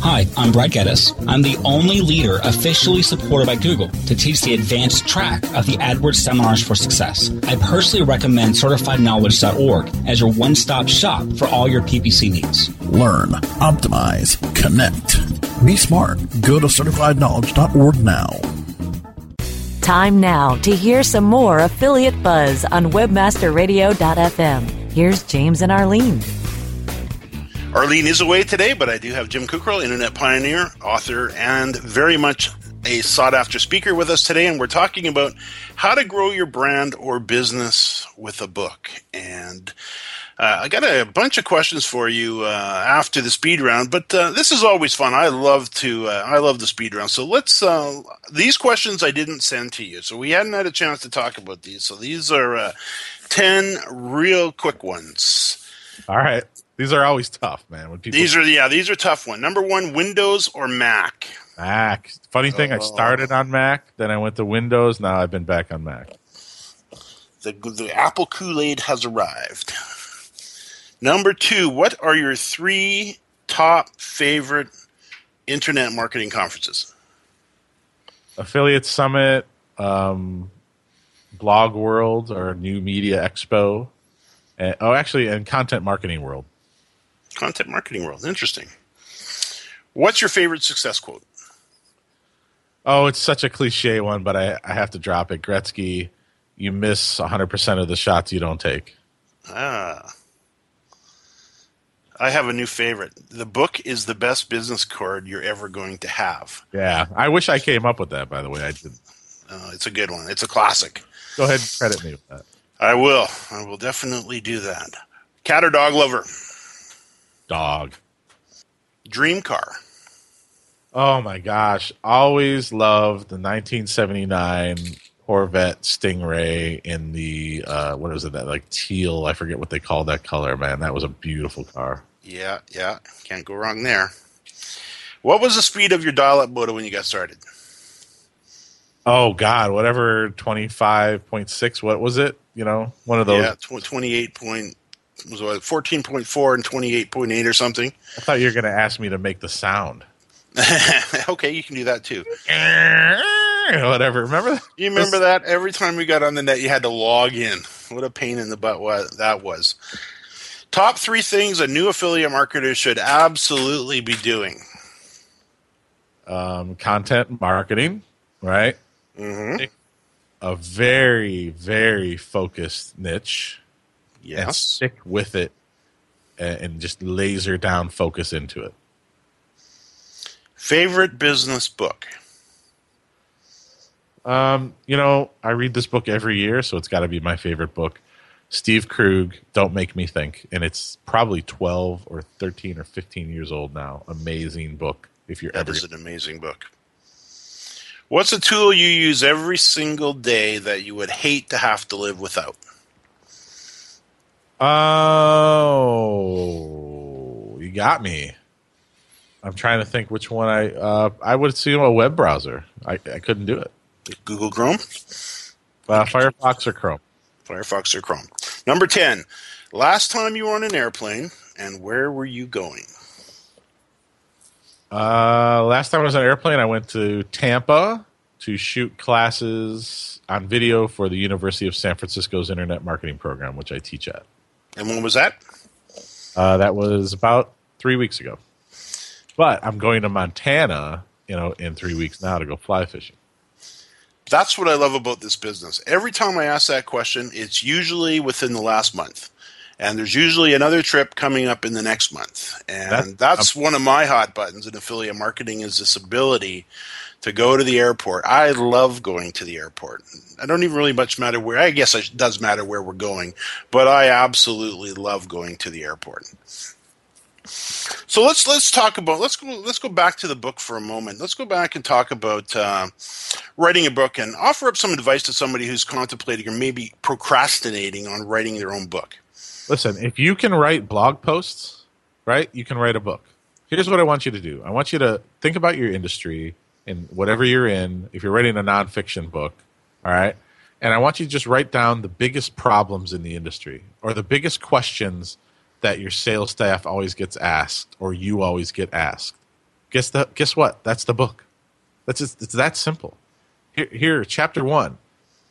Speaker 7: Hi, I'm Brad Geddes. I'm the only leader officially supported by Google to teach the advanced track of the AdWords Seminars for Success. I personally recommend CertifiedKnowledge.org as your one stop shop for all your PPC needs.
Speaker 8: Learn, optimize, connect. Be smart. Go to CertifiedKnowledge.org now.
Speaker 3: Time now to hear some more affiliate buzz on WebmasterRadio.fm. Here's James and Arlene.
Speaker 1: Arlene is away today, but I do have Jim Kukral, internet pioneer, author, and very much a sought after speaker with us today. And we're talking about how to grow your brand or business with a book. And uh, I got a bunch of questions for you uh, after the speed round, but uh, this is always fun. I love to uh, I love the speed round. So let's uh, these questions I didn't send to you, so we hadn't had a chance to talk about these. So these are uh, ten real quick ones.
Speaker 2: All right. These are always tough, man. When
Speaker 1: people these are yeah, these are tough one. Number one, Windows or Mac.
Speaker 2: Mac. Funny thing, I started on Mac, then I went to Windows. Now I've been back on Mac.
Speaker 1: The the Apple Kool Aid has arrived. Number two, what are your three top favorite internet marketing conferences?
Speaker 2: Affiliate Summit, um, Blog World, or New Media Expo. And, oh, actually, and Content Marketing World.
Speaker 1: Content Marketing World. Interesting. What's your favorite success quote?
Speaker 2: Oh, it's such a cliche one, but I, I have to drop it. Gretzky, you miss 100% of the shots you don't take.
Speaker 1: Ah. I have a new favorite. The book is the best business card you're ever going to have.
Speaker 2: Yeah. I wish I came up with that, by the way. I didn't.
Speaker 1: Uh, it's a good one. It's a classic.
Speaker 2: Go ahead and credit me with that.
Speaker 1: I will. I will definitely do that. Cat or dog lover?
Speaker 2: Dog.
Speaker 1: Dream car?
Speaker 2: Oh my gosh. Always loved the 1979 Corvette Stingray in the, uh, what is it, that like teal? I forget what they call that color, man. That was a beautiful car.
Speaker 1: Yeah, yeah. Can't go wrong there. What was the speed of your dial up modem when you got started?
Speaker 2: Oh God, whatever, 25.6, what was it? You know, one of those.
Speaker 1: Yeah, tw- 28 point, was it 14.4 and 28.8 or something?
Speaker 2: I thought you were going to ask me to make the sound. *laughs*
Speaker 1: okay, you can do that too. *laughs*
Speaker 2: Whatever. Remember that?
Speaker 1: You remember that? Every time we got on the net, you had to log in. What a pain in the butt that was. Top three things a new affiliate marketer should absolutely be doing.
Speaker 2: Um, content marketing, right?
Speaker 1: Mm-hmm.
Speaker 2: A very, very focused niche. And
Speaker 1: Yes.
Speaker 2: stick with it and, and just laser down focus into it.
Speaker 1: Favorite business book?
Speaker 2: Um, you know, I read this book every year, so it's got to be my favorite book. Steve Krug, Don't Make Me Think. And it's probably 12 or 13 or 15 years old now. Amazing book if you're
Speaker 1: That
Speaker 2: ever.
Speaker 1: is an amazing book. What's a tool you use every single day that you would hate to have to live without?
Speaker 2: Oh, you got me. I'm trying to think which one I uh, I would assume a web browser. I, I couldn't do it.
Speaker 1: Google Chrome,
Speaker 2: Uh, Firefox or Chrome.
Speaker 1: Firefox, or Chrome. Number 10. Last time you were on an airplane, and where were you going?
Speaker 2: Uh, last time I was on an airplane, I went to Tampa to shoot classes on video for the University of San Francisco's Internet Marketing Program, which I teach at.
Speaker 1: And when was that?
Speaker 2: Uh, that was about three weeks ago. But I'm going to Montana, you know, in three weeks now to go fly fishing.
Speaker 1: That's what I love about this business. Every time I ask that question, it's usually within the last month. And there's usually another trip coming up in the next month. And
Speaker 2: That-
Speaker 1: that's one of my hot buttons in affiliate marketing is this ability to go to the airport. I love going to the airport. I don't even really much matter where. I guess it does matter where we're going, but I absolutely love going to the airport. So let's let's talk about let's go let's go back to the book for a moment. Let's go back and talk about uh, writing a book and offer up some advice to somebody who's contemplating or maybe procrastinating on writing their own book.
Speaker 2: Listen, if you can write blog posts, right, you can write a book. Here's what I want you to do I want you to think about your industry and whatever you're in. If you're writing a nonfiction book, all right, and I want you to just write down the biggest problems in the industry or the biggest questions that your sales staff always gets asked or you always get asked. Guess the guess what? That's the book. That's just, it's that simple. Here, here, chapter one,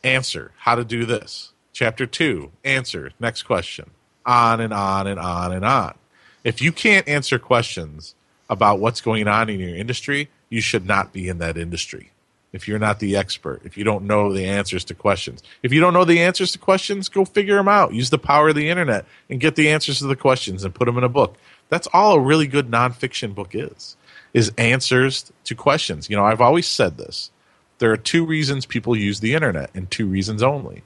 Speaker 2: answer how to do this. Chapter two, answer next question. On and on and on and on. If you can't answer questions about what's going on in your industry, you should not be in that industry. If you're not the expert, if you don't know the answers to questions, if you don't know the answers to questions, go figure them out. Use the power of the internet and get the answers to the questions and put them in a book. That's all a really good nonfiction book is, is answers to questions. You know, I've always said this. There are two reasons people use the internet and two reasons only.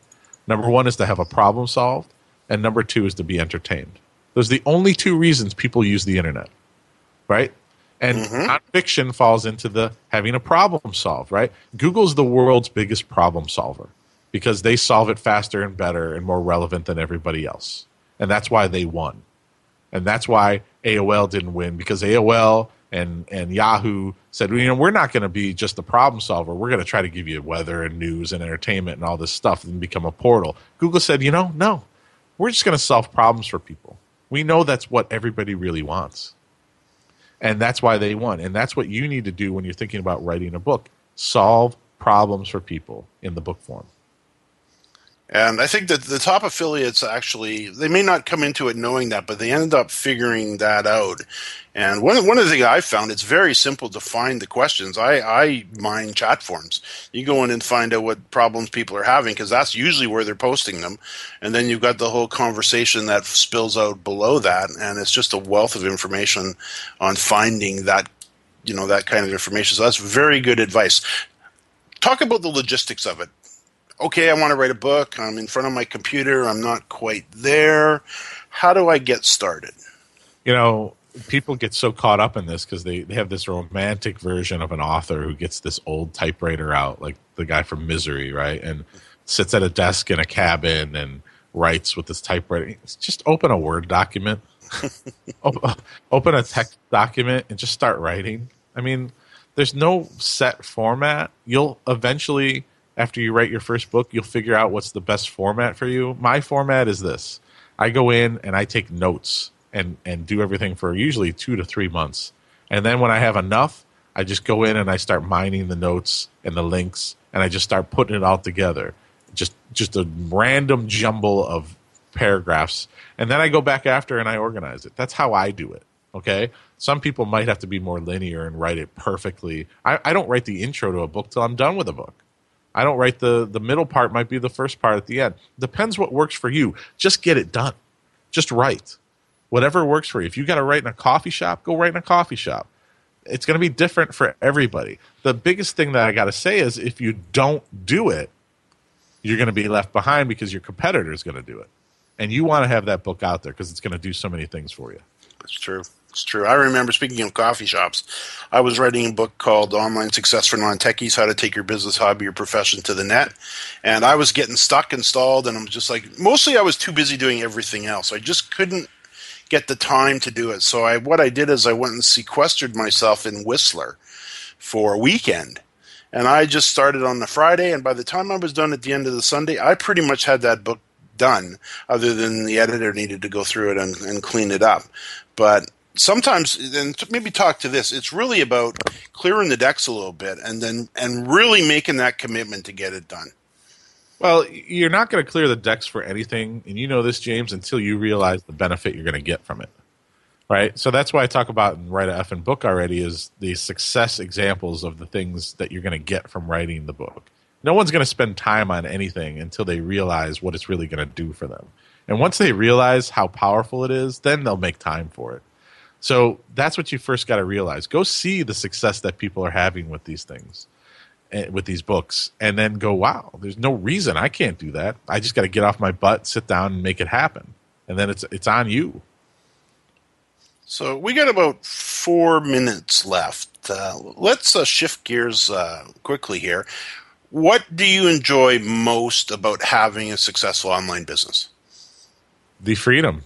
Speaker 2: Number one is to have a problem solved, and number two is to be entertained. Those are the only two reasons people use the internet, right? And mm-hmm. nonfiction falls into the having a problem solved, right? Google's the world's biggest problem solver because they solve it faster and better and more relevant than everybody else. And that's why they won. And that's why AOL didn't win because AOL and and Yahoo said, you know, we're not going to be just the problem solver. We're going to try to give you weather and news and entertainment and all this stuff and become a portal. Google said, you know, no, we're just going to solve problems for people. We know that's what everybody really wants, and that's why they won. And that's what you need to do when you're thinking about writing a book: solve problems for people in the book form.
Speaker 1: And I think that the top affiliates actually they may not come into it knowing that, but they end up figuring that out. And one one of the things I found it's very simple to find the questions. I I mine chat forums. You go in and find out what problems people are having because that's usually where they're posting them, and then you've got the whole conversation that spills out below that, and it's just a wealth of information on finding that you know that kind of information. So that's very good advice. Talk about the logistics of it okay, I want to write a book. I'm in front of my computer. I'm not quite there. How do I get started?
Speaker 2: You know, people get so caught up in this because they, they have this romantic version of an author who gets this old typewriter out, like the guy from Misery, right? And sits at a desk in a cabin and writes with this typewriter. Just open a Word document, *laughs* open a text document, and just start writing. I mean, there's no set format. You'll eventually after you write your first book, you'll figure out what's the best format for you. My format is this I go in and I take notes and, and do everything for usually two to three months. And then when I have enough, I just go in and I start mining the notes and the links and I just start putting it all together. Just just a random jumble of paragraphs. And then I go back after and I organize it. That's how I do it. Okay. Some people might have to be more linear and write it perfectly. I, I don't write the intro to a book till I'm done with a book. I don't write the the middle part might be the first part at the end. Depends what works for you. Just get it done. Just write. Whatever works for you. If you got to write in a coffee shop, go write in a coffee shop. It's going to be different for everybody. The biggest thing that I got to say is if you don't do it, you're going to be left behind because your competitor is going to do it. And you want to have that book out there because it's going to do so many things for you.
Speaker 1: That's true. It's true. I remember speaking of coffee shops. I was writing a book called Online Success for Non Techies How to Take Your Business, Hobby, or Profession to the Net. And I was getting stuck installed, and I'm just like, mostly I was too busy doing everything else. I just couldn't get the time to do it. So I, what I did is I went and sequestered myself in Whistler for a weekend. And I just started on the Friday, and by the time I was done at the end of the Sunday, I pretty much had that book done, other than the editor needed to go through it and, and clean it up. But sometimes and maybe talk to this. It's really about clearing the decks a little bit and then and really making that commitment to get it done.
Speaker 2: Well you're not going to clear the decks for anything and you know this james until you realize the benefit you're going to get from it. Right? So that's why i talk about and write a effing book already is the success examples of the things that you're going to get from writing the book. No one's going to spend time on anything until they realize what it's really going to do for them. And once they realize how powerful it is then they'll make time for it so that's what you first got to realize. Go see the success that people are having with these things, eh, with these books, and then go, wow, there's no reason I can't do that. I just got to get off my butt, sit down, and make it happen. And then it's it's on you.
Speaker 1: So we got about four minutes left. Uh, let's uh, shift gears uh, quickly here. What do you enjoy most about having a successful online business?
Speaker 2: The freedom,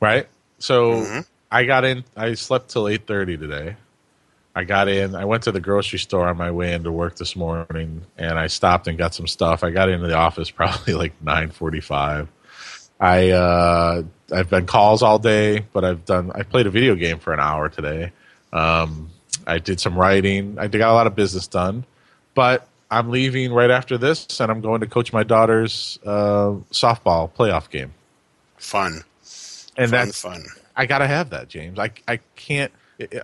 Speaker 2: right? So. Mm-hmm I got in. I slept till eight thirty today. I got in. I went to the grocery store on my way into work this morning, and I stopped and got some stuff. I got into the office *laughs* probably like nine forty-five. I uh, I've been calls all day, but I've done. I played a video game for an hour today. Um, I did some writing. I got a lot of business done, but I'm leaving right after this, and I'm going to coach my daughter's uh, softball playoff game.
Speaker 1: Fun,
Speaker 2: and
Speaker 1: fun,
Speaker 2: that's
Speaker 1: fun.
Speaker 2: I gotta have that, James. I I can't.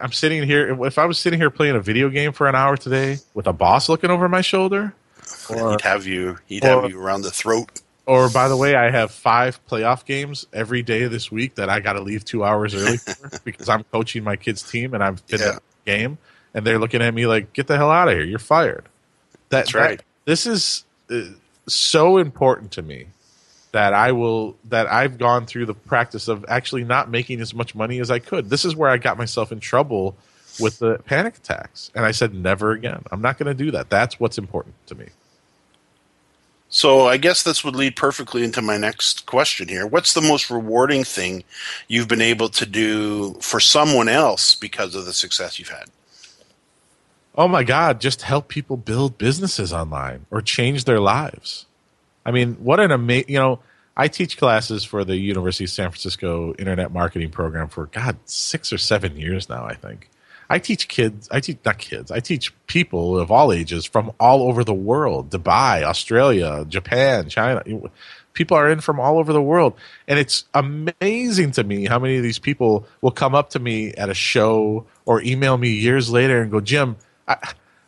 Speaker 2: I'm sitting here. If I was sitting here playing a video game for an hour today with a boss looking over my shoulder,
Speaker 1: or, he'd have you. He'd or, have you around the throat.
Speaker 2: Or by the way, I have five playoff games every day this week that I got to leave two hours early *laughs* for because I'm coaching my kids' team and I'm in yeah. game, and they're looking at me like, "Get the hell out of here! You're fired."
Speaker 1: That, That's right.
Speaker 2: That, this is uh, so important to me that I will that I've gone through the practice of actually not making as much money as I could. This is where I got myself in trouble with the panic attacks. And I said never again. I'm not going to do that. That's what's important to me.
Speaker 1: So I guess this would lead perfectly into my next question here. What's the most rewarding thing you've been able to do for someone else because of the success you've had?
Speaker 2: Oh my God, just help people build businesses online or change their lives. I mean, what an amazing, you know, I teach classes for the University of San Francisco Internet Marketing Program for, God, six or seven years now, I think. I teach kids, I teach, not kids, I teach people of all ages from all over the world Dubai, Australia, Japan, China. People are in from all over the world. And it's amazing to me how many of these people will come up to me at a show or email me years later and go, Jim, I,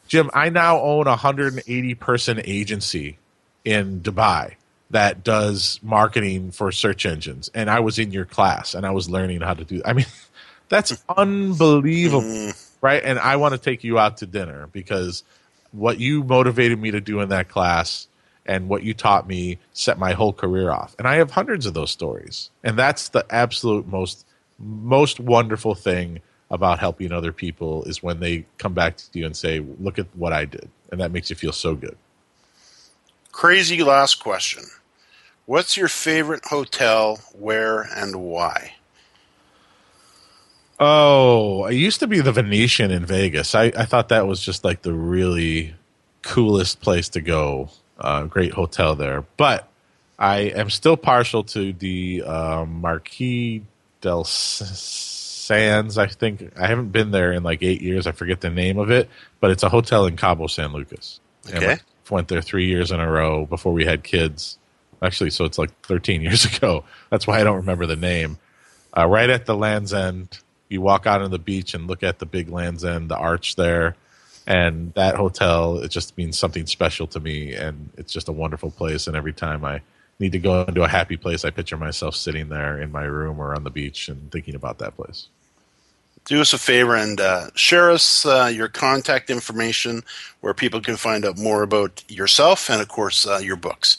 Speaker 2: Jim, I now own a 180 person agency in Dubai that does marketing for search engines, and I was in your class and I was learning how to do. I mean, *laughs* that's unbelievable, mm. right? And I want to take you out to dinner because what you motivated me to do in that class and what you taught me set my whole career off. And I have hundreds of those stories, and that's the absolute most most wonderful thing about helping other people is when they come back to you and say, "Look at what I did," and that makes you feel so good.
Speaker 1: Crazy last question. What's your favorite hotel? Where and why?
Speaker 2: Oh, it used to be the Venetian in Vegas. I, I thought that was just like the really coolest place to go. Uh, great hotel there. But I am still partial to the uh, Marquis del Sands. I think I haven't been there in like eight years. I forget the name of it, but it's a hotel in Cabo San Lucas.
Speaker 1: Okay
Speaker 2: went there three years in a row before we had kids. Actually, so it's like 13 *laughs* years ago. That's why I don't remember the name. Uh, right at the Land's End, you walk out on the beach and look at the big Land's End, the arch there, and that hotel. It just means something special to me, and it's just a wonderful place. And every time I need to go into a happy place, I picture myself sitting there in my room or on the beach and thinking about that place
Speaker 1: do us a favor and uh, share us uh, your contact information where people can find out more about yourself and, of course, uh, your books.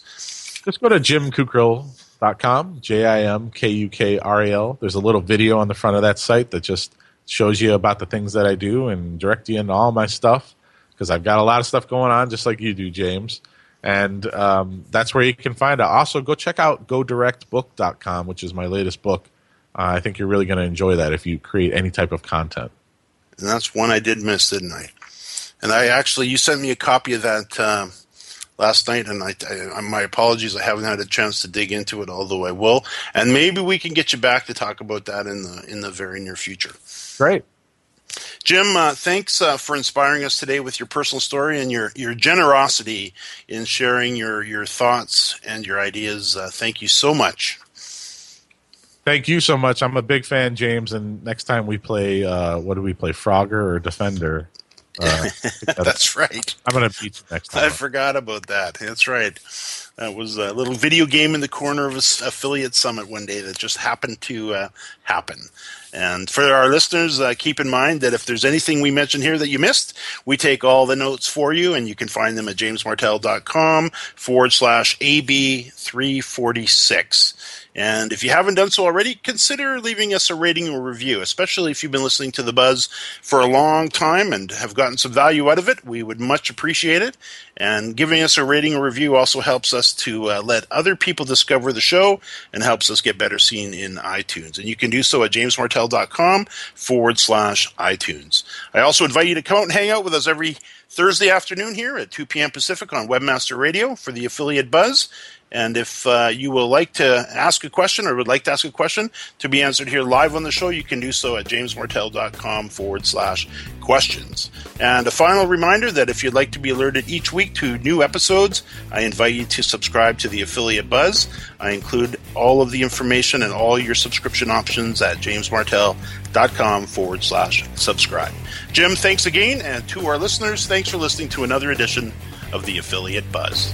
Speaker 2: Just go to jimkukral.com, J I M K U K R A L. There's a little video on the front of that site that just shows you about the things that I do and direct you into all my stuff because I've got a lot of stuff going on, just like you do, James. And um, that's where you can find it. Also, go check out godirectbook.com, which is my latest book I think you're really going to enjoy that if you create any type of content.
Speaker 1: And that's one I did miss, didn't I? And I actually, you sent me a copy of that uh, last night, and I, I, my apologies, I haven't had a chance to dig into it, although I will. And maybe we can get you back to talk about that in the in the very near future.
Speaker 2: Great.
Speaker 1: Jim, uh, thanks uh, for inspiring us today with your personal story and your, your generosity in sharing your, your thoughts and your ideas. Uh, thank you so much.
Speaker 2: Thank you so much. I'm a big fan, James. And next time we play, uh, what do we play, Frogger or Defender?
Speaker 1: Uh, *laughs* That's right.
Speaker 2: I'm going to beat you next time.
Speaker 1: I forgot about that. That's right. That was a little video game in the corner of a affiliate summit one day that just happened to uh, happen. And for our listeners, uh, keep in mind that if there's anything we mentioned here that you missed, we take all the notes for you, and you can find them at jamesmartell.com forward slash AB346. And if you haven't done so already, consider leaving us a rating or review, especially if you've been listening to The Buzz for a long time and have gotten some value out of it. We would much appreciate it. And giving us a rating or review also helps us to uh, let other people discover the show and helps us get better seen in iTunes. And you can do so at jamesmartell.com forward slash iTunes. I also invite you to come out and hang out with us every Thursday afternoon here at 2 p.m. Pacific on Webmaster Radio for the affiliate Buzz. And if uh, you would like to ask a question or would like to ask a question to be answered here live on the show, you can do so at jamesmartell.com forward slash questions. And a final reminder that if you'd like to be alerted each week to new episodes, I invite you to subscribe to the Affiliate Buzz. I include all of the information and all your subscription options at jamesmartell.com forward slash subscribe. Jim, thanks again. And to our listeners, thanks for listening to another edition of the Affiliate Buzz.